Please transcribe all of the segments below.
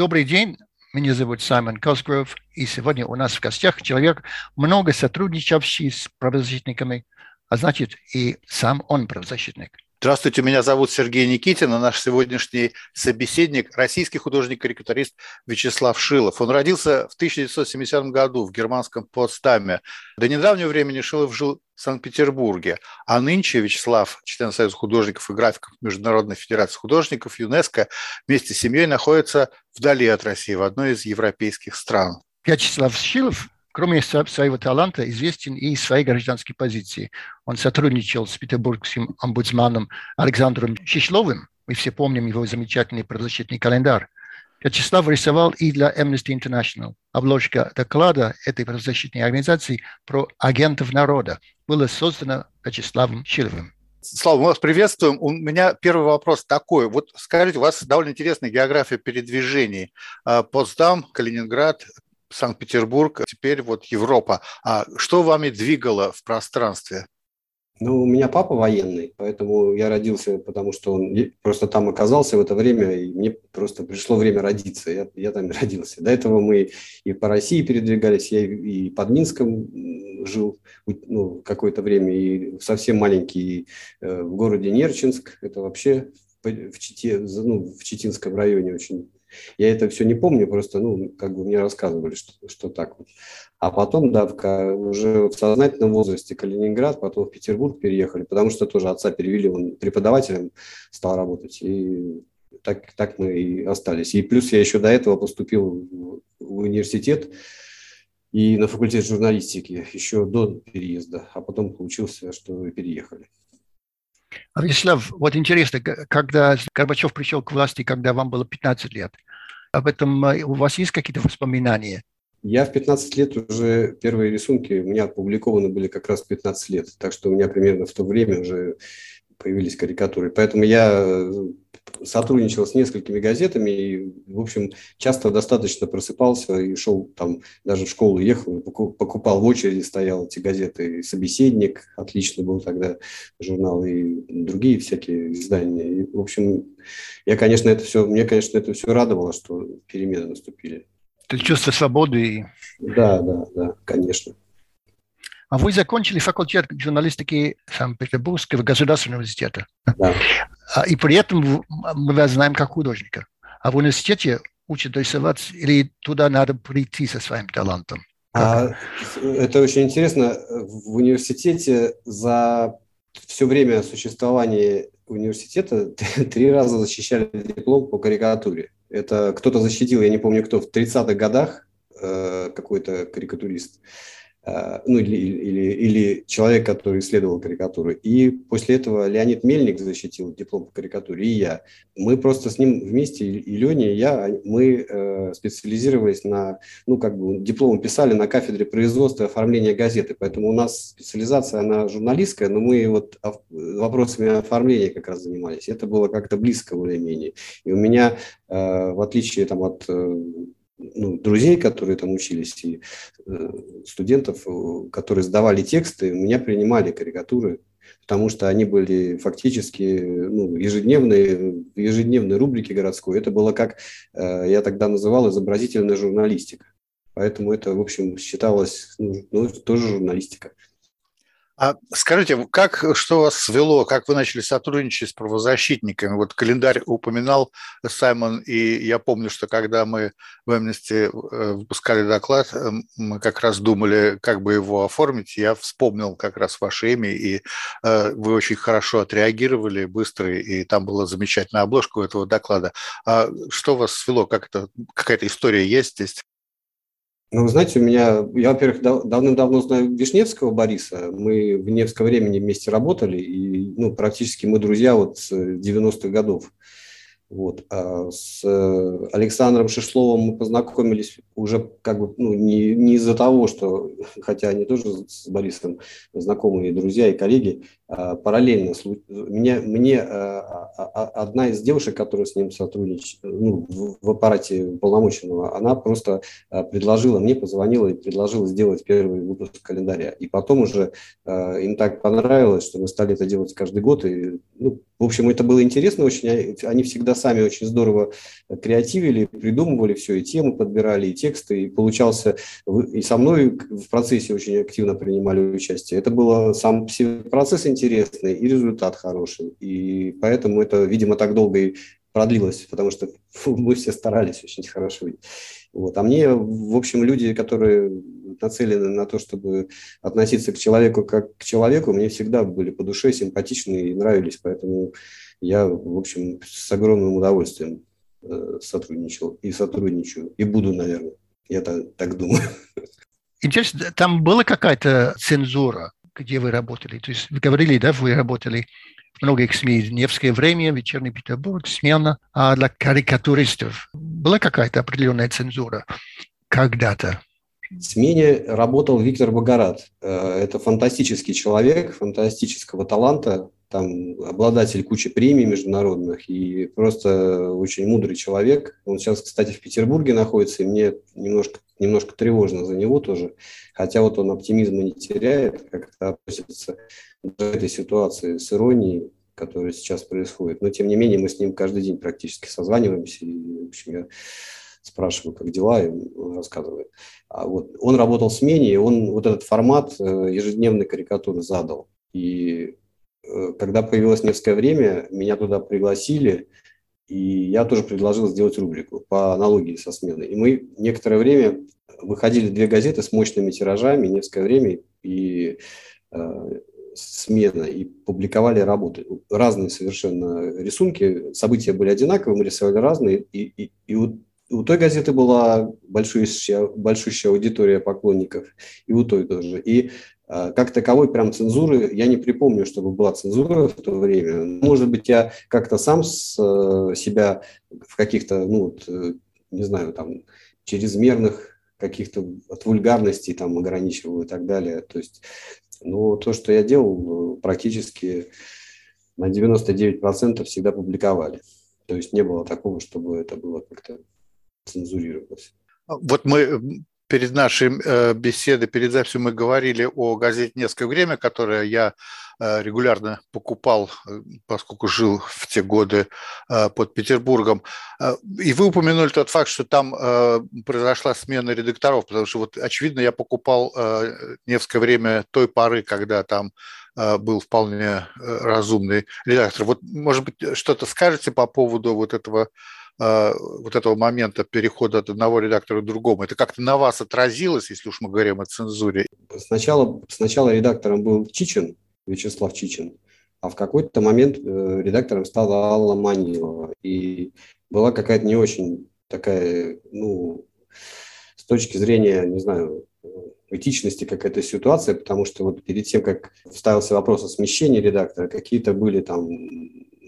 Добрый день, меня зовут Саймон Косгров, и сегодня у нас в гостях человек, много сотрудничавший с правозащитниками, а значит и сам он правозащитник. Здравствуйте, меня зовут Сергей Никитин, а наш сегодняшний собеседник – российский художник-карикатурист Вячеслав Шилов. Он родился в 1970 году в германском Потсдаме. До недавнего времени Шилов жил в Санкт-Петербурге, а нынче Вячеслав, член Союза художников и графиков Международной Федерации художников ЮНЕСКО, вместе с семьей находится вдали от России, в одной из европейских стран. Вячеслав Шилов Кроме своего таланта, известен и своей гражданской позиции. Он сотрудничал с петербургским омбудсманом Александром Шишловым. Мы все помним его замечательный правозащитный календарь. Вячеслав рисовал и для Amnesty International. Обложка доклада этой правозащитной организации про агентов народа была создана Вячеславом Шиловым. Слава, мы вас приветствуем. У меня первый вопрос такой. Вот скажите, у вас довольно интересная география передвижений. А, Потсдам, Калининград, Санкт-Петербург, теперь вот Европа. А что вами двигало в пространстве? Ну, у меня папа военный, поэтому я родился, потому что он просто там оказался в это время, и мне просто пришло время родиться, я, я там родился. До этого мы и по России передвигались, я и под Минском жил ну, какое-то время, и совсем маленький э, в городе Нерчинск, это вообще в, Чите, ну, в Читинском районе очень я это все не помню, просто, ну, как бы мне рассказывали, что, что так вот. А потом, да, в, уже в сознательном возрасте Калининград, потом в Петербург переехали, потому что тоже отца перевели, он преподавателем стал работать, и так, так мы и остались. И плюс я еще до этого поступил в университет, и на факультет журналистики еще до переезда, а потом получился, что переехали. Вячеслав, вот интересно, когда Горбачев пришел к власти, когда вам было 15 лет, об этом э, у вас есть какие-то воспоминания? Я в 15 лет уже первые рисунки у меня опубликованы были как раз в 15 лет, так что у меня примерно в то время уже появились карикатуры. Поэтому я э, сотрудничал с несколькими газетами и, в общем, часто достаточно просыпался и шел там, даже в школу ехал, покупал в очереди, стоял эти газеты. «Собеседник» отлично был тогда журнал и другие всякие издания. И, в общем, я, конечно, это все, мне, конечно, это все радовало, что перемены наступили. То чувство свободы? Да, да, да, конечно. А вы закончили факультет журналистики Санкт-Петербургского государственного университета. Да. А, и при этом мы вас знаем как художника. А в университете учат рисовать или туда надо прийти со своим талантом? А, это очень интересно. В университете за все время существования университета три раза защищали диплом по карикатуре. Это кто-то защитил, я не помню кто, в 30-х годах э, какой-то карикатурист. Э, ну или, или, или человек, который исследовал карикатуры. И после этого Леонид Мельник защитил диплом по карикатуре, и я. Мы просто с ним вместе, и Леня, и я, мы э, специализировались на, ну как бы диплом писали на кафедре производства и оформления газеты, поэтому у нас специализация, она журналистская, но мы вот вопросами оформления как раз занимались. Это было как-то близко более-менее. И у меня, э, в отличие там от э, ну, друзей, которые там учились, и э, студентов, э, которые сдавали тексты, меня принимали карикатуры, потому что они были фактически ну, ежедневные, в ежедневной рубрике городской. Это было как, э, я тогда называл, изобразительная журналистика. Поэтому это, в общем, считалось ну, ну тоже журналистика. А скажите, как, что вас свело, как вы начали сотрудничать с правозащитниками? Вот календарь упоминал Саймон, и я помню, что когда мы в Amnesty э, выпускали доклад, э, мы как раз думали, как бы его оформить. Я вспомнил как раз ваше имя, и э, вы очень хорошо отреагировали, быстро, и там была замечательная обложка у этого доклада. А что вас свело? Как это, какая-то история есть здесь? Ну, знаете, у меня, я, во-первых, дав- давным-давно знаю Вишневского Бориса. Мы в Невском времени вместе работали, и ну, практически мы друзья вот с 90-х годов. Вот. А с э, Александром Шишловым мы познакомились уже как бы ну, не, не из-за того, что, хотя они тоже с Борисом знакомые друзья и коллеги, параллельно. Мне, мне а, а, одна из девушек, которая с ним сотрудничает ну, в, аппарате полномоченного, она просто предложила мне, позвонила и предложила сделать первый выпуск календаря. И потом уже им так понравилось, что мы стали это делать каждый год. И, ну, в общем, это было интересно очень. Они всегда сами очень здорово креативили, придумывали все, и темы подбирали, и тексты, и получался, и со мной в процессе очень активно принимали участие. Это было сам процесс интересный и результат хороший, и поэтому это, видимо, так долго и продлилось, потому что фу, мы все старались очень хорошо. Вот. А мне, в общем, люди, которые нацелены на то, чтобы относиться к человеку как к человеку, мне всегда были по душе, симпатичны и нравились, поэтому я, в общем, с огромным удовольствием э, сотрудничал и сотрудничаю, и буду, наверное. Я так, так думаю. Интересно, там была какая-то цензура, где вы работали? То есть вы говорили, да, вы работали в многих СМИ, Невское время, Вечерний Петербург, смена, а для карикатуристов была какая-то определенная цензура когда-то? В смене работал Виктор Богорат. Э, это фантастический человек, фантастического таланта, там обладатель кучи премий международных и просто очень мудрый человек. Он сейчас, кстати, в Петербурге находится, и мне немножко, немножко тревожно за него тоже. Хотя вот он оптимизма не теряет, как-то относится к этой ситуации с иронией, которая сейчас происходит. Но, тем не менее, мы с ним каждый день практически созваниваемся. И, в общем, я спрашиваю, как дела, и рассказывает. А вот он работал в смене, и он вот этот формат э, ежедневной карикатуры задал. И э, когда появилось Невское время, меня туда пригласили, и я тоже предложил сделать рубрику по аналогии со сменой. И мы некоторое время выходили две газеты с мощными тиражами, Невское время и э, смена, и публиковали работы. Разные совершенно рисунки, события были одинаковые, мы рисовали разные, и, и, и вот у той газеты была большущая, большущая аудитория поклонников, и у той тоже. И как таковой прям цензуры, я не припомню, чтобы была цензура в то время. Может быть, я как-то сам с, э, себя в каких-то, ну, вот, э, не знаю, там, чрезмерных каких-то от вульгарностей там ограничиваю и так далее. То есть, ну, то, что я делал, э, практически на 99% всегда публиковали. То есть не было такого, чтобы это было как-то цензурировалось. Вот мы перед нашей э, беседой, перед записью мы говорили о газете «Несколько время», которую я э, регулярно покупал, э, поскольку жил в те годы под Петербургом. И вы упомянули тот факт, что там произошла смена редакторов, потому что, вот, очевидно, я покупал «Невское время» той поры, когда там был вполне разумный редактор. Вот, может быть, что-то скажете по поводу вот этого вот этого момента перехода от одного редактора к другому, это как-то на вас отразилось, если уж мы говорим о цензуре? Сначала, сначала редактором был Чичин, Вячеслав Чичин, а в какой-то момент э, редактором стала Алла Манилова. И была какая-то не очень такая, ну, с точки зрения, не знаю, этичности какая-то ситуация, потому что вот перед тем, как вставился вопрос о смещении редактора, какие-то были там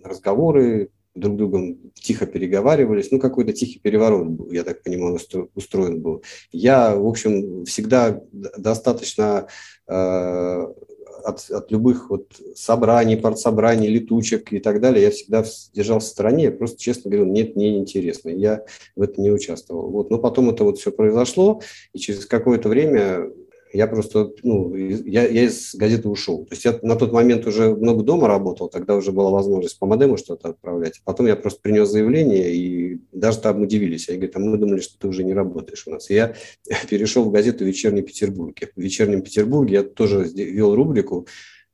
разговоры, друг другом тихо переговаривались. Ну, какой-то тихий переворот, был, я так понимаю, устроен был. Я, в общем, всегда достаточно э, от, от любых вот собраний, партсобраний, летучек и так далее, я всегда держался в стороне, я просто честно говорю, мне неинтересно, я в этом не участвовал. Вот. Но потом это вот все произошло, и через какое-то время я просто, ну, я, я из газеты ушел. То есть я на тот момент уже много дома работал, тогда уже была возможность по модему что-то отправлять. Потом я просто принес заявление, и даже там удивились. Они говорят, а мы думали, что ты уже не работаешь у нас. И я перешел в газету «Вечерний Петербург». В «Вечернем Петербурге» я тоже вел рубрику,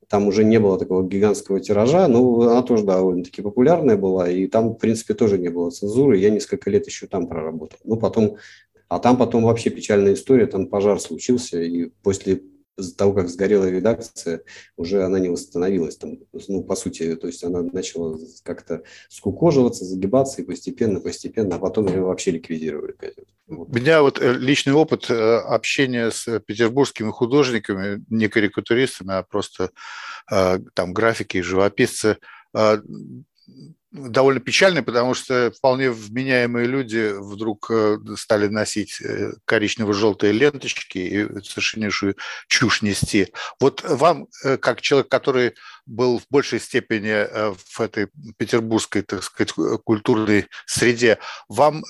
там уже не было такого гигантского тиража, но она тоже довольно-таки популярная была, и там, в принципе, тоже не было цензуры, я несколько лет еще там проработал. Ну, потом а там потом вообще печальная история, там пожар случился, и после того, как сгорела редакция, уже она не восстановилась. Там, ну, по сути, то есть она начала как-то скукоживаться, загибаться, и постепенно, постепенно, а потом ее вообще ликвидировали. Вот. У меня вот э, личный опыт э, общения с петербургскими художниками, не карикатуристами, а просто э, там графики живописцы, довольно печальный, потому что вполне вменяемые люди вдруг э, стали носить э, коричнево-желтые ленточки и совершеннейшую чушь нести. Вот вам, э, как человек, который был в большей степени в этой петербургской, так сказать, культурной среде, вам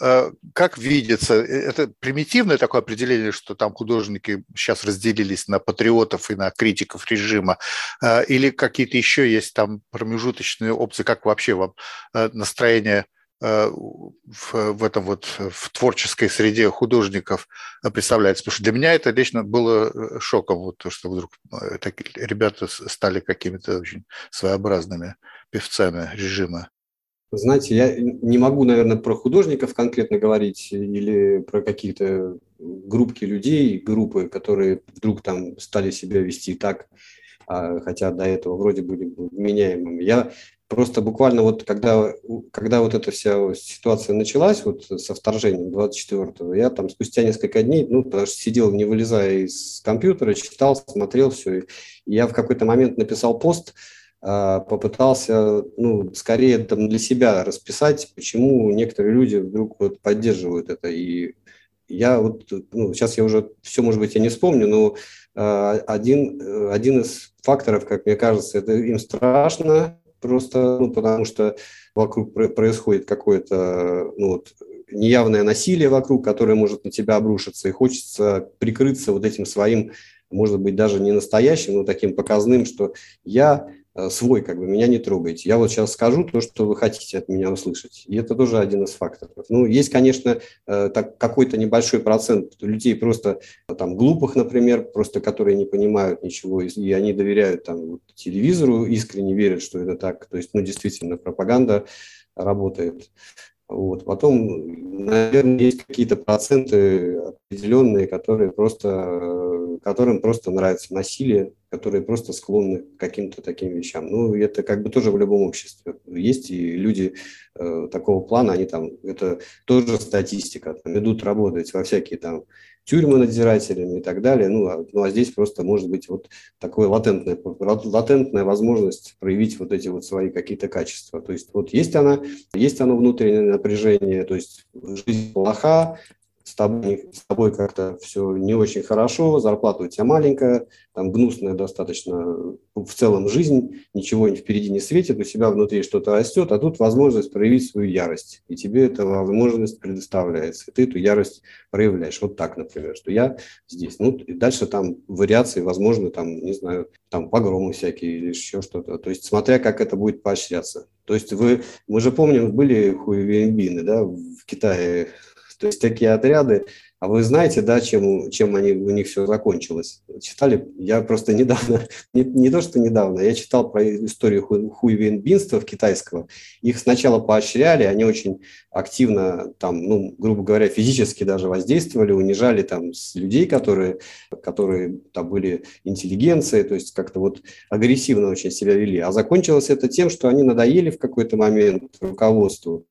как видится, это примитивное такое определение, что там художники сейчас разделились на патриотов и на критиков режима, или какие-то еще есть там промежуточные опции, как вообще вам настроение в, в этом вот в творческой среде художников представляется? Потому что для меня это лично было шоком, вот то, что вдруг такие ребята стали какими-то очень своеобразными певцами режима. Знаете, я не могу, наверное, про художников конкретно говорить или про какие-то группки людей, группы, которые вдруг там стали себя вести так, а, хотя до этого вроде были вменяемыми. Я просто буквально вот когда, когда вот эта вся ситуация началась, вот со вторжением 24-го, я там спустя несколько дней, ну, потому что сидел, не вылезая из компьютера, читал, смотрел все, и я в какой-то момент написал пост, а, попытался, ну, скорее там для себя расписать, почему некоторые люди вдруг вот поддерживают это. И я вот, ну, сейчас я уже все, может быть, я не вспомню, но э, один, один из факторов, как мне кажется, это им страшно просто, ну, потому что вокруг происходит какое-то, ну, вот, неявное насилие вокруг, которое может на тебя обрушиться, и хочется прикрыться вот этим своим, может быть, даже не настоящим, но таким показным, что я свой, как бы, меня не трогайте. Я вот сейчас скажу то, что вы хотите от меня услышать. И это тоже один из факторов. Ну, есть, конечно, э, так, какой-то небольшой процент людей просто э, там глупых, например, просто которые не понимают ничего, и они доверяют там телевизору, искренне верят, что это так. То есть, ну, действительно, пропаганда работает. Вот. Потом, наверное, есть какие-то проценты определенные, которые просто, которым просто нравится насилие, которые просто склонны к каким-то таким вещам. Ну, это как бы тоже в любом обществе. Есть и люди э, такого плана, они там, это тоже статистика, там, идут работать во всякие там тюрьмы надзирателями и так далее. Ну а, ну, а здесь просто может быть вот такое латентная, латентная возможность проявить вот эти вот свои какие-то качества. То есть вот есть она, есть оно внутреннее напряжение, то есть жизнь плоха, с тобой, с тобой как-то все не очень хорошо, зарплата у тебя маленькая, там гнусная достаточно в целом жизнь, ничего впереди не светит, у себя внутри что-то растет, а тут возможность проявить свою ярость, и тебе эта возможность предоставляется, и ты эту ярость проявляешь. Вот так, например, что я здесь. Ну, и дальше там вариации, возможно, там, не знаю, там погромы всякие или еще что-то. То есть, смотря как это будет поощряться. То есть вы, мы же помним, были хуевенбины, да, в Китае то есть такие отряды. А вы знаете, да, чем, чем они, у них все закончилось? Читали? Я просто недавно, не, не то что недавно, я читал про историю хуйвенбинства в китайского. Их сначала поощряли, они очень активно, там, ну, грубо говоря, физически даже воздействовали, унижали там людей, которые, которые там были интеллигенцией, то есть как-то вот агрессивно очень себя вели. А закончилось это тем, что они надоели в какой-то момент руководству,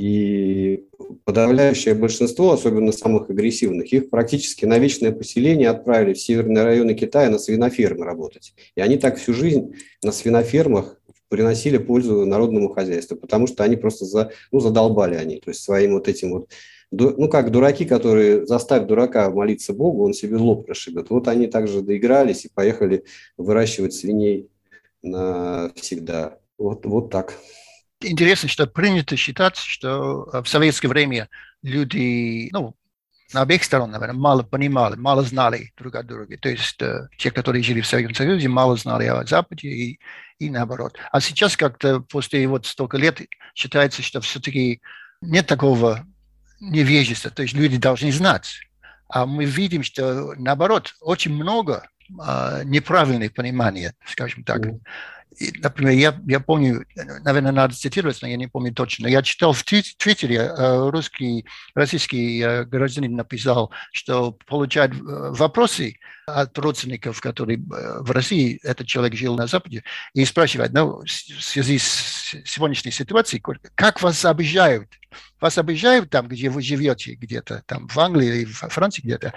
и подавляющее большинство, особенно самых агрессивных, их практически на вечное поселение отправили в северные районы Китая на свинофермы работать. И они так всю жизнь на свинофермах приносили пользу народному хозяйству, потому что они просто за, ну, задолбали они, то есть своим вот этим вот ну как дураки, которые заставят дурака молиться Богу, он себе лоб расшибет. Вот они также доигрались и поехали выращивать свиней навсегда. Вот, вот так интересно, что принято считать, что в советское время люди, ну, на обеих сторонах, наверное, мало понимали, мало знали друг о друге. То есть э, те, которые жили в Советском Союзе, мало знали о Западе и, и наоборот. А сейчас как-то после вот столько лет считается, что все-таки нет такого невежества, то есть люди должны знать. А мы видим, что наоборот, очень много э, неправильных пониманий, скажем так. Mm-hmm например, я, я помню, наверное, надо цитировать, но я не помню точно. Я читал в Твиттере, э, русский, российский э, гражданин написал, что получает э, вопросы от родственников, которые в России, этот человек жил на Западе, и спрашивает, ну, в связи с сегодняшней ситуацией, как вас обижают? Вас обижают там, где вы живете, где-то там в Англии или в Франции где-то?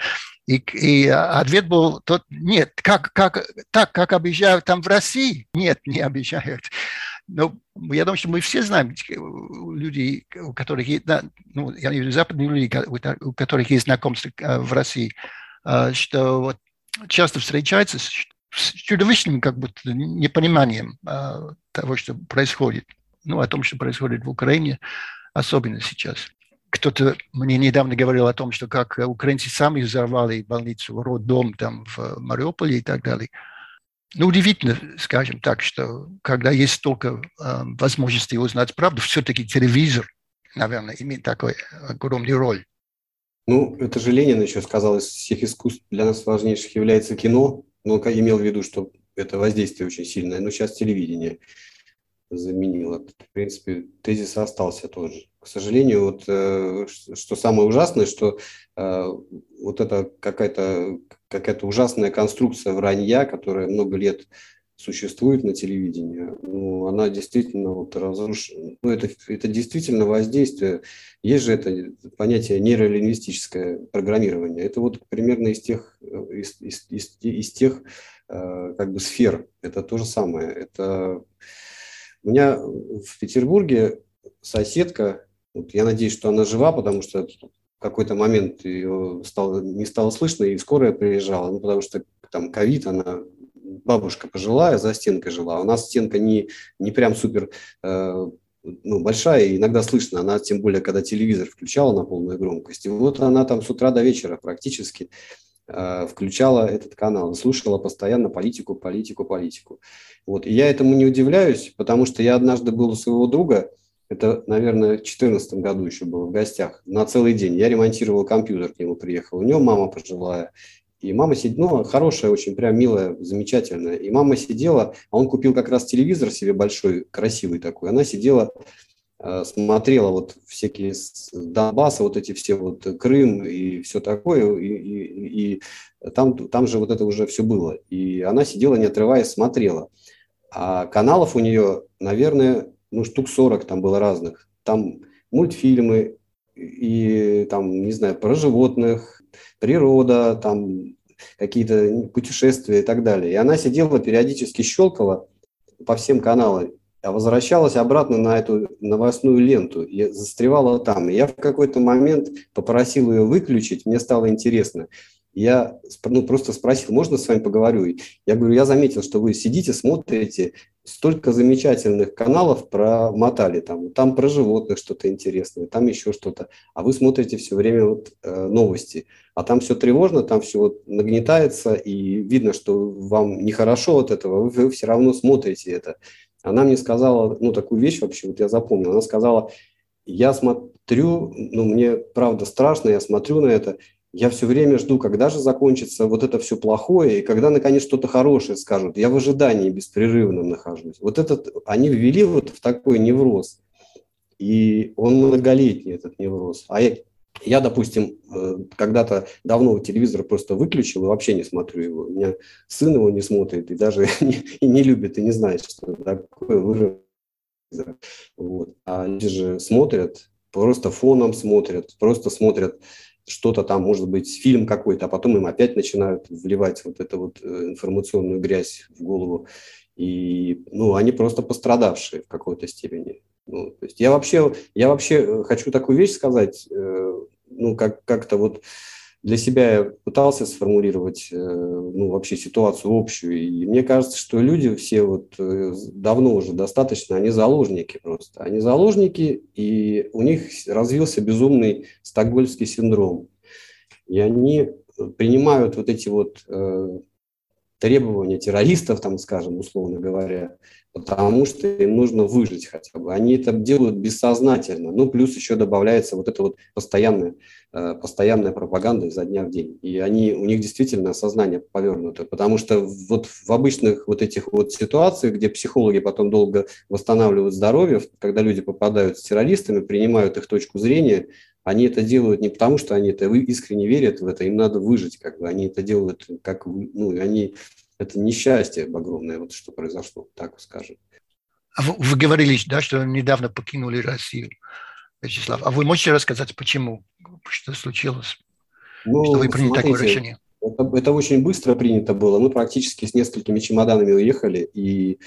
И, и ответ был тот, нет, как, как, так, как обижают там в России? Нет, не обижают. Но я думаю, что мы все знаем людей, у которых есть, ну, я не знаю, западные люди, у которых есть знакомство э, в России, э, что вот часто встречается с чудовищным как будто непониманием э, того, что происходит, ну, о том, что происходит в Украине, особенно сейчас. Кто-то мне недавно говорил о том, что как украинцы сами взорвали больницу, роддом там в Мариуполе и так далее. Ну, удивительно, скажем так, что когда есть столько э, возможностей узнать правду, все-таки телевизор наверное, имеет такой огромную роль. Ну, это же Ленин еще сказал, из всех искусств для нас важнейших является кино, но имел в виду, что это воздействие очень сильное, но сейчас телевидение заменило. В принципе, тезис остался тоже. К сожалению, вот э, что самое ужасное, что э, вот это какая-то какая-то ужасная конструкция вранья, которая много лет существует на телевидении, ну, она действительно вот разрушена. Ну, это, это действительно воздействие. Есть же это понятие нейролингвистическое программирование. Это вот примерно из тех, из, из, из, из тех э, как бы сфер. Это то же самое. Это... У меня в Петербурге соседка, вот я надеюсь, что она жива, потому что в какой-то момент ее стало, не стало слышно, и скорая приезжала, ну, потому что там ковид, она бабушка пожилая, за стенкой жила. У нас стенка не, не прям супер э, ну, большая, и иногда слышно, она тем более, когда телевизор включала на полную громкость. И вот она там с утра до вечера практически включала этот канал, слушала постоянно политику, политику, политику. Вот. И я этому не удивляюсь, потому что я однажды был у своего друга, это, наверное, в 2014 году еще был в гостях, на целый день. Я ремонтировал компьютер, к нему приехал. У него мама пожилая. И мама сидела, ну, хорошая, очень прям милая, замечательная. И мама сидела, а он купил как раз телевизор себе большой, красивый такой. Она сидела, э, смотрела вот всякие Донбассы, вот эти все вот Крым и все такое, и, и, и там, там же вот это уже все было. И она сидела, не отрываясь, смотрела. А каналов у нее, наверное, ну, штук 40 там было разных. Там мультфильмы, и там, не знаю, про животных, природа, там какие-то путешествия и так далее. И она сидела, периодически щелкала по всем каналам, возвращалась обратно на эту новостную ленту и застревала там. И я в какой-то момент попросил ее выключить, мне стало интересно. Я ну, просто спросил, можно с вами поговорю? Я говорю, я заметил, что вы сидите, смотрите, столько замечательных каналов про мотали, там, там про животных что-то интересное, там еще что-то, а вы смотрите все время вот, э, новости, а там все тревожно, там все вот нагнетается, и видно, что вам нехорошо от этого, вы, вы все равно смотрите это. Она мне сказала, ну, такую вещь вообще, вот я запомнил, она сказала, я смотрю, ну, мне правда страшно, я смотрю на это, я все время жду, когда же закончится вот это все плохое, и когда, наконец, что-то хорошее скажут. Я в ожидании беспрерывном нахожусь. Вот этот, они ввели вот в такой невроз. И он многолетний, этот невроз. А я, я допустим, э, когда-то давно телевизор просто выключил и вообще не смотрю его. У меня сын его не смотрит и даже и не любит, и не знает, что такое Вот. А люди же смотрят, просто фоном смотрят, просто смотрят что-то там, может быть, фильм какой-то, а потом им опять начинают вливать вот эту вот э, информационную грязь в голову. И, ну, они просто пострадавшие в какой-то степени. Ну, то есть я вообще, я вообще э, хочу такую вещь сказать, э, ну, как, как-то вот для себя я пытался сформулировать э, ну, вообще ситуацию общую. И мне кажется, что люди все вот э, давно уже достаточно, они заложники просто. Они заложники, и у них развился безумный стокгольмский синдром. И они принимают вот эти вот э, требования террористов, там, скажем, условно говоря, потому что им нужно выжить хотя бы. Они это делают бессознательно. Ну, плюс еще добавляется вот эта вот постоянная, э, постоянная пропаганда изо дня в день. И они, у них действительно сознание повернуто, потому что вот в обычных вот этих вот ситуациях, где психологи потом долго восстанавливают здоровье, когда люди попадают с террористами, принимают их точку зрения, они это делают не потому, что они это искренне верят в это, им надо выжить, как бы они это делают, как, ну, они это несчастье огромное, вот что произошло, так скажем. А вы, вы говорили, да, что недавно покинули Россию, Вячеслав. А вы можете рассказать, почему? Что случилось? Ну, что вы приняли смотрите, такое решение? Это, это очень быстро принято было. Мы практически с несколькими чемоданами уехали, и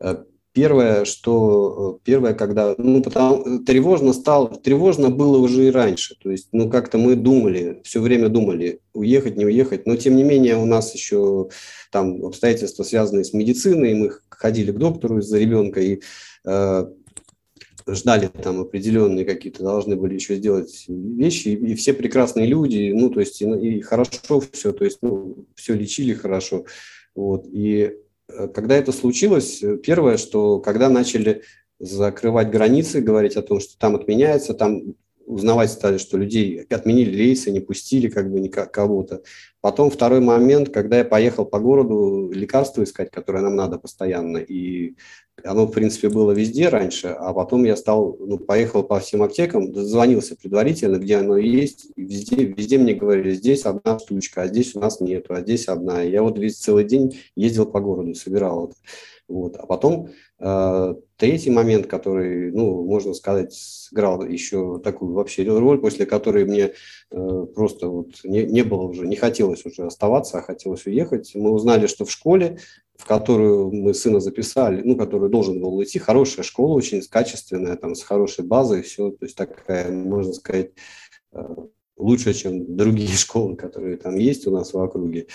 э, Первое, что э, первое, когда, ну, потому, тревожно стало, тревожно было уже и раньше, то есть, ну, как-то мы думали, все время думали, уехать, не уехать, но, тем не менее, у нас еще там обстоятельства, связанные с медициной, мы ходили к доктору из-за ребенка и э, ждали там определенные какие-то, должны были еще сделать вещи, и, и все прекрасные люди, ну, то есть, и, и хорошо все, то есть, ну, все лечили хорошо, вот, и когда это случилось, э, первое, что когда начали закрывать границы, говорить о том, что там отменяется, там узнавать стали, что людей отменили рейсы, не пустили как бы кого-то. Потом второй момент, когда я поехал по городу лекарства искать, которые нам надо постоянно, и оно, в принципе, было везде раньше, а потом я стал, ну, поехал по всем аптекам, дозвонился предварительно, где оно есть, везде, везде мне говорили, здесь одна штучка, а здесь у нас нету, а здесь одна. Я вот весь целый день ездил по городу, собирал это. Вот. А потом э, третий момент, который, ну, можно сказать, сыграл еще такую вообще роль, после которой мне э, просто вот не, не было уже, не хотелось уже оставаться, а хотелось уехать. Мы узнали, что в школе, в которую мы сына записали, ну, которую должен был уйти, хорошая школа, очень качественная, там, с хорошей базой, все, то есть такая, можно сказать, э, лучше, чем другие школы, которые там есть у нас в округе,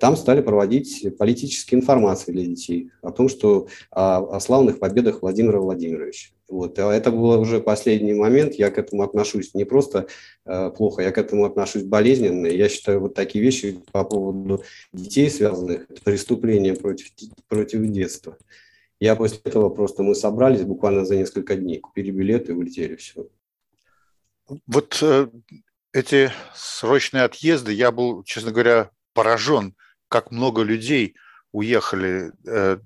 там стали проводить политические информации для детей о том, что о, о славных победах Владимира Владимировича. Вот. А это был уже последний момент, я к этому отношусь не просто э, плохо, я к этому отношусь болезненно. Я считаю, вот такие вещи по поводу детей связанных, это преступление против, против детства. Я после этого просто, мы собрались буквально за несколько дней, купили билеты и улетели, все. Вот э, эти срочные отъезды, я был, честно говоря, поражен, как много людей уехали. Э,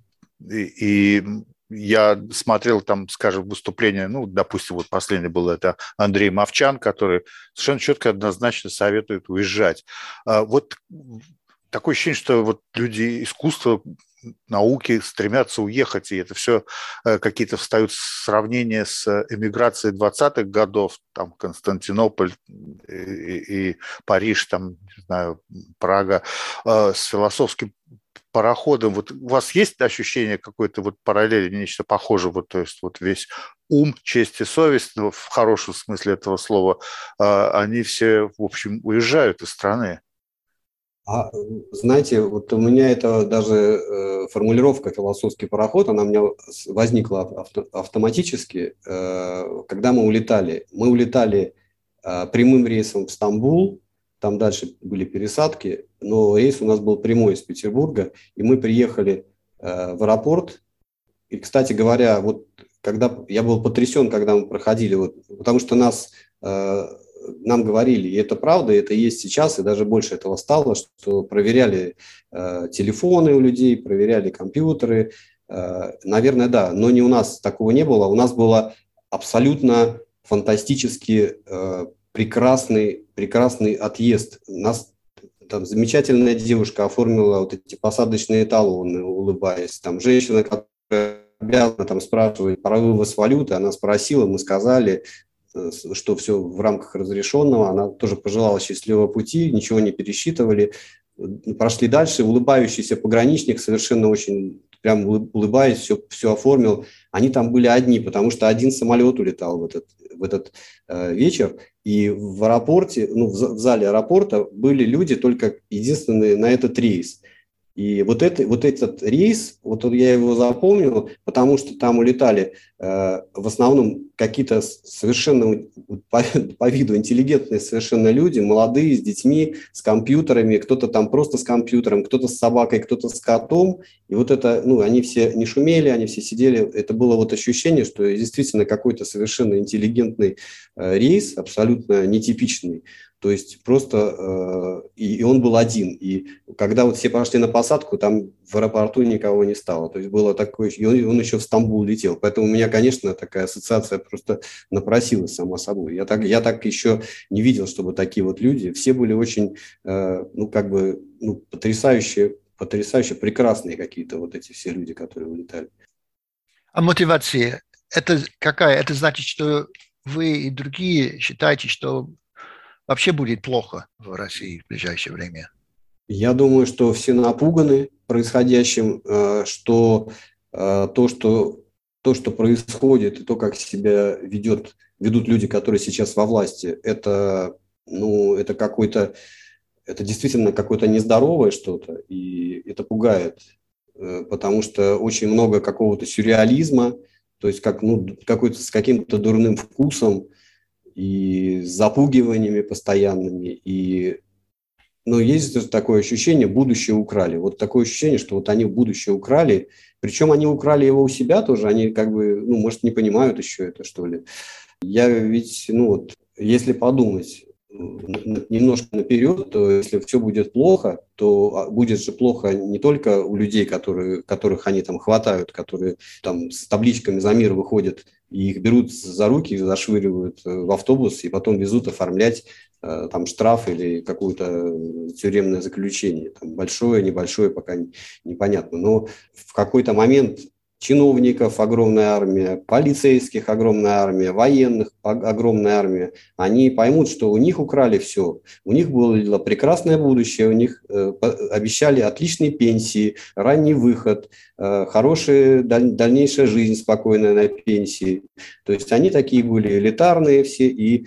и я смотрел там, скажем, выступление, ну, допустим, вот последнее было это Андрей Мовчан, который совершенно четко однозначно советует уезжать. А вот такое ощущение, что вот люди искусства науки стремятся уехать, и это все э, какие-то встают сравнения с эмиграцией 20-х годов, там Константинополь и, и Париж, там, не знаю, Прага, э, с философским пароходом. Вот у вас есть ощущение какой-то вот параллели, нечто похожее, вот, то есть вот весь ум, честь и совесть, ну, в хорошем смысле этого слова, э, они все, в общем, уезжают из страны. А, знаете, вот у меня это даже э, формулировка «философский пароход», она у меня возникла авто, автоматически, э, когда мы улетали. Мы улетали э, прямым рейсом в Стамбул, там дальше были пересадки, но рейс у нас был прямой из Петербурга, и мы приехали э, в аэропорт. И, кстати говоря, вот когда я был потрясен, когда мы проходили, вот, потому что нас э, нам говорили, и это правда, и это есть сейчас, и даже больше этого стало, что проверяли э, телефоны у людей, проверяли компьютеры. Э, наверное, да, но не у нас такого не было. У нас было абсолютно фантастически э, прекрасный, прекрасный отъезд. Нас там замечательная девушка оформила вот эти посадочные талоны, улыбаясь. Там женщина, которая обязана там спрашивать про вывоз валюты, она спросила, мы сказали, что все в рамках разрешенного. Она тоже пожелала счастливого пути, ничего не пересчитывали. Прошли дальше. Улыбающийся пограничник совершенно очень прям улыбаясь, все, все оформил. Они там были одни, потому что один самолет улетал в этот, в этот э, вечер. И в аэропорте, ну, в, в зале аэропорта были люди только единственные на этот рейс. И вот, это, вот этот рейс, вот я его запомнил, потому что там улетали э, в основном какие-то совершенно по, по виду интеллигентные совершенно люди, молодые, с детьми, с компьютерами, кто-то там просто с компьютером, кто-то с собакой, кто-то с котом. И вот это, ну, они все не шумели, они все сидели. Это было вот ощущение, что действительно какой-то совершенно интеллигентный э, рейс, абсолютно нетипичный. То есть просто э, и, и он был один. И когда вот все пошли на посадку, там в аэропорту никого не стало. То есть было такое, и он, он еще в Стамбул летел. Поэтому у меня, конечно, такая ассоциация просто напросилась сама собой. Я так, я так еще не видел, чтобы такие вот люди, все были очень, э, ну как бы, ну, потрясающие, потрясающе прекрасные какие-то вот эти все люди, которые улетали. А мотивация, это какая? Это значит, что вы и другие считаете, что вообще будет плохо в России в ближайшее время? Я думаю, что все напуганы происходящим, э, что э, то, что то, что происходит, и то, как себя ведет, ведут люди, которые сейчас во власти, это, ну, это какой-то, это действительно какое-то нездоровое что-то, и это пугает, э, потому что очень много какого-то сюрреализма, то есть как, ну, какой-то с каким-то дурным вкусом, и с запугиваниями постоянными, и но есть такое ощущение, будущее украли. Вот такое ощущение, что вот они будущее украли, причем они украли его у себя тоже, они как бы, ну, может, не понимают еще это, что ли. Я ведь, ну вот, если подумать, немножко наперед, то если все будет плохо, то а, будет же плохо не только у людей, которые, которых они там хватают, которые там с табличками за мир выходят и их берут за руки, зашвыривают э, в автобус и потом везут оформлять э, там штраф или какое-то тюремное заключение. Там большое, небольшое, пока непонятно. Но в какой-то момент чиновников огромная армия, полицейских огромная армия, военных огромная армия, они поймут, что у них украли все. У них было прекрасное будущее, у них э, обещали отличные пенсии, ранний выход, э, хорошая дальнейшая жизнь спокойная на пенсии. То есть они такие были элитарные все, и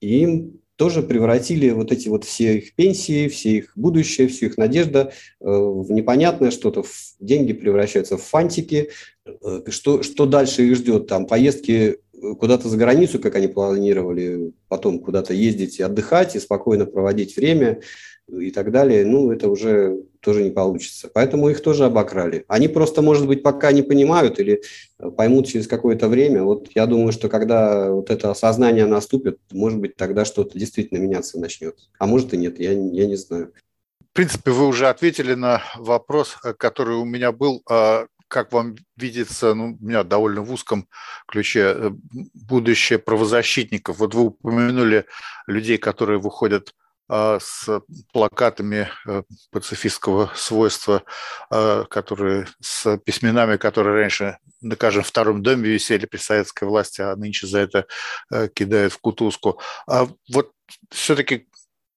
им тоже превратили вот эти вот все их пенсии, все их будущее, всю их надежда э, в непонятное что-то, деньги превращаются в фантики. Э, что, что дальше их ждет? Там поездки э, куда-то за границу, как они планировали, потом куда-то ездить и отдыхать, и спокойно проводить время и так далее, ну, это уже тоже не получится. Поэтому их тоже обокрали. Они просто, может быть, пока не понимают или э, поймут через какое-то время. Вот я думаю, что когда вот это осознание наступит, может быть, тогда что-то действительно меняться начнет. А может и нет, я, я не знаю. В принципе, вы уже ответили на вопрос, э, который у меня был. А как вам видится, ну, у меня довольно в узком ключе, э, будущее правозащитников? Вот вы упомянули людей, которые выходят с плакатами э, пацифистского свойства, а, которые с письменами, которые раньше на каждом втором доме висели при советской власти, а нынче за это э, кидают в кутузку. А вот все-таки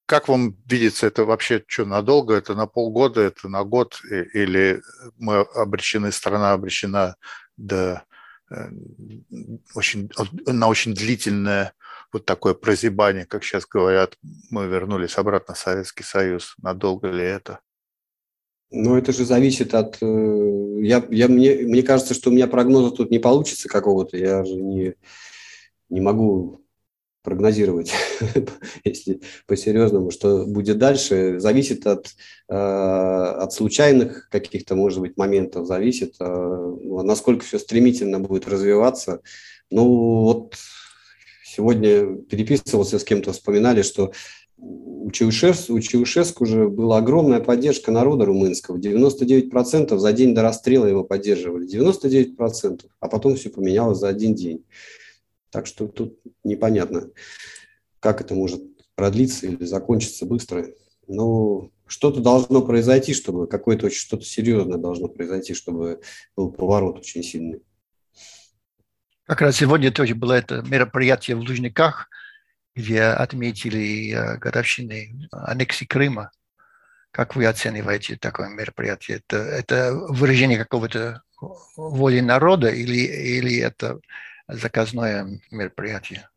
как вам видится, это вообще что, надолго? Это на полгода, это на год? Или мы обречены, страна обречена до э, очень, на очень длительное вот такое прозябание, как сейчас говорят, мы вернулись обратно в Советский Союз. Надолго ли это? Ну, это же зависит от... Э, я, я, мне, мне кажется, что у меня прогноза тут не получится какого-то. Я же не, не могу прогнозировать, если по-серьезному, что будет дальше, зависит от, э, от случайных каких-то, может быть, моментов, зависит, э, насколько все стремительно будет развиваться. Ну, вот Сегодня переписывался с кем-то, вспоминали, что у Чаушеску, у Чаушеску уже была огромная поддержка народа румынского. 99% за день до расстрела его поддерживали. 99%. А потом все поменялось за один день. Так что тут непонятно, как это может продлиться или закончиться быстро. Но что-то должно произойти, чтобы какое-то что-то серьезное должно произойти, чтобы был поворот очень сильный. Как раз сегодня тоже было это мероприятие в Лужниках, где отметили э, годовщины аннексии Крыма. Как вы оцениваете такое мероприятие? Это, это выражение какого-то воли народа или, или это заказное мероприятие?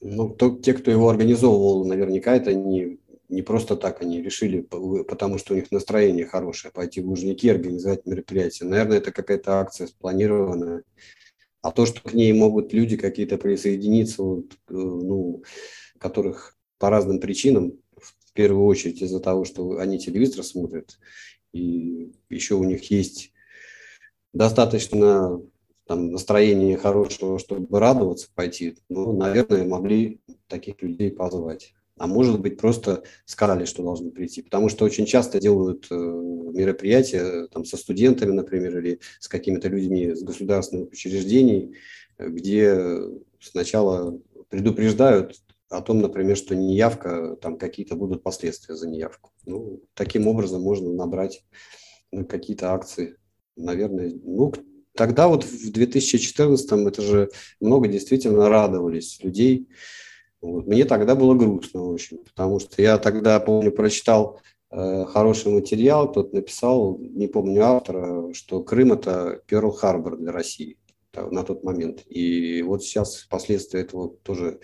Ну, то, те, кто его организовывал, наверняка это не, не просто так они решили, потому что у них настроение хорошее, пойти в Лужники организовать мероприятие. Наверное, это какая-то акция спланированная. А то, что к ней могут люди какие-то присоединиться, вот, э, ну, которых по разным причинам, в первую очередь из-за того, что они телевизор смотрят, и еще у них есть достаточно там, настроения хорошего, чтобы радоваться, пойти, ну, наверное, могли таких людей позвать а может быть просто сказали, что должны прийти. Потому что очень часто делают э, мероприятия там, со студентами, например, или с какими-то людьми из государственных учреждений, где сначала предупреждают о том, например, что неявка, там какие-то будут последствия за неявку. Ну, таким образом можно набрать ну, какие-то акции. Наверное, ну, тогда вот в 2014 это же много действительно радовались людей, вот. Мне тогда было грустно очень, потому что я тогда, помню, прочитал э, хороший материал, тот написал, не помню автора, что Крым – это Перл-Харбор для России на тот момент. И вот сейчас последствия этого тоже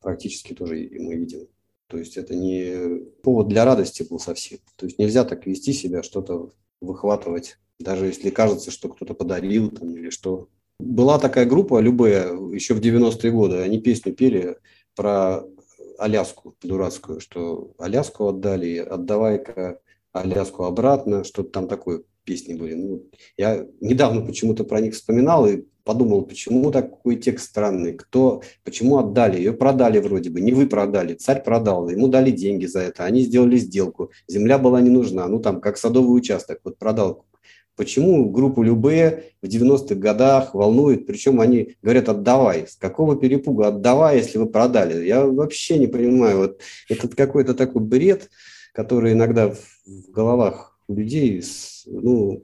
практически тоже мы видим. То есть это не повод для радости был совсем. То есть нельзя так вести себя, что-то выхватывать, даже если кажется, что кто-то подарил там, или что. Была такая группа, любая, еще в 90-е годы, они песню пели про Аляску дурацкую, что Аляску отдали, отдавай-ка Аляску обратно, что-то там такое песни были. Ну, я недавно почему-то про них вспоминал и подумал, почему такой текст странный, кто, почему отдали, ее продали вроде бы, не вы продали, царь продал, ему дали деньги за это, они сделали сделку, земля была не нужна, ну там как садовый участок, вот продал. Почему группу Любе в 90-х годах волнует, причем они говорят отдавай, с какого перепуга? Отдавай, если вы продали, я вообще не понимаю, вот этот какой-то такой бред, который иногда в головах людей, ну,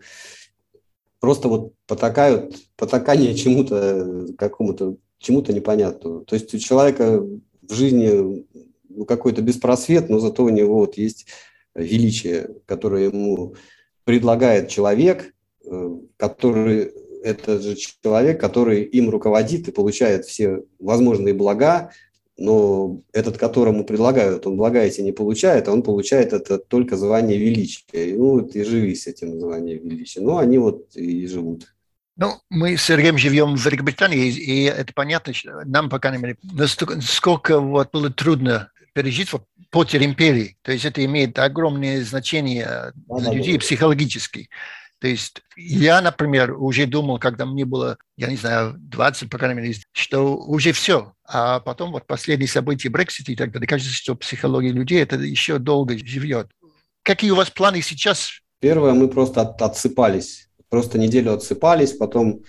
просто вот потакают, потакание чему-то, какому-то, чему-то непонятному. То есть у человека в жизни ну, какой-то беспросвет, но зато у него вот есть величие, которое ему предлагает человек, э, который это же человек, который им руководит и получает все возможные блага, но этот, которому предлагают, он блага эти не получает, а он получает это только звание величия. Ну, вот и живи с этим званием величия. Ну, они вот и живут. Ну, мы с Сергеем живем в Великобритании, и это понятно, нам, по крайней мере, насколько вот было трудно пережить вот потерю империи. То есть это имеет огромное значение для людей психологически. То есть я, например, уже думал, когда мне было, я не знаю, 20, по крайней мере, что уже все. А потом вот последние события Brexit и так далее, кажется, что психология людей это еще долго живет. Какие у вас планы сейчас? Первое, мы просто от, отсыпались. Просто неделю отсыпались, потом Э,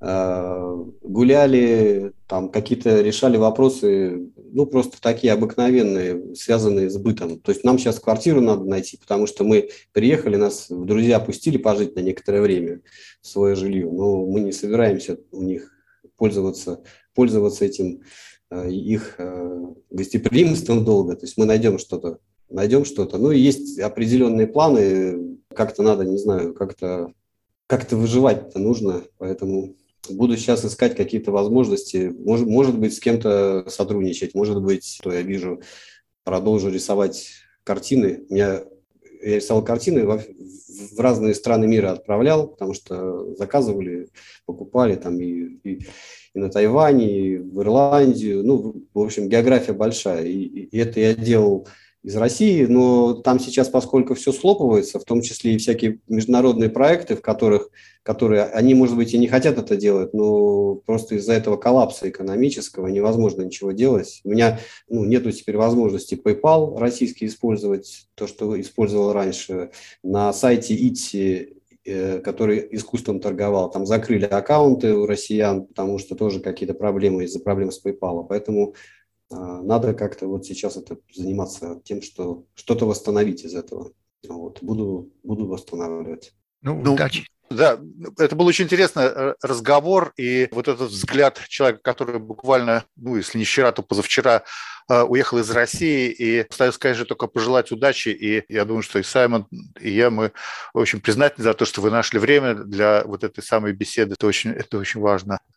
гуляли, там какие-то решали вопросы, ну, просто такие обыкновенные, связанные с бытом. То есть нам сейчас квартиру надо найти, потому что мы приехали, нас друзья пустили пожить на некоторое время в свое жилье, но мы не собираемся у них пользоваться, пользоваться этим э, их э, гостеприимством долго. То есть мы найдем что-то, найдем что-то. Ну, и есть определенные планы, как-то надо, не знаю, как-то как-то выживать-то нужно, поэтому буду сейчас искать какие-то возможности, может, может быть, с кем-то сотрудничать, может быть, то я вижу, продолжу рисовать картины. Я, я рисовал картины, в, в разные страны мира отправлял, потому что заказывали, покупали там и, и, и на Тайване, и в Ирландию. Ну, в общем, география большая. И, и это я делал из России, но там сейчас, поскольку все слопывается, в том числе и всякие международные проекты, в которых, которые, они, может быть, и не хотят это делать, но просто из-за этого коллапса экономического невозможно ничего делать. У меня ну, нету теперь возможности PayPal российский использовать, то, что использовал раньше. На сайте Итси э, который искусством торговал, там закрыли аккаунты у россиян, потому что тоже какие-то проблемы из-за проблем с PayPal. Поэтому надо как-то вот сейчас это заниматься тем, что что-то восстановить из этого. Вот, буду, буду восстанавливать. Ну, ну, удачи. Да, это был очень интересный э, разговор, и вот этот взгляд человека, который буквально, ну, если не вчера, то позавчера э, уехал из России, и остается, конечно, только пожелать удачи, и я думаю, что и Саймон, и я, мы очень признательны за то, что вы нашли время для вот этой самой беседы, это очень, это очень важно.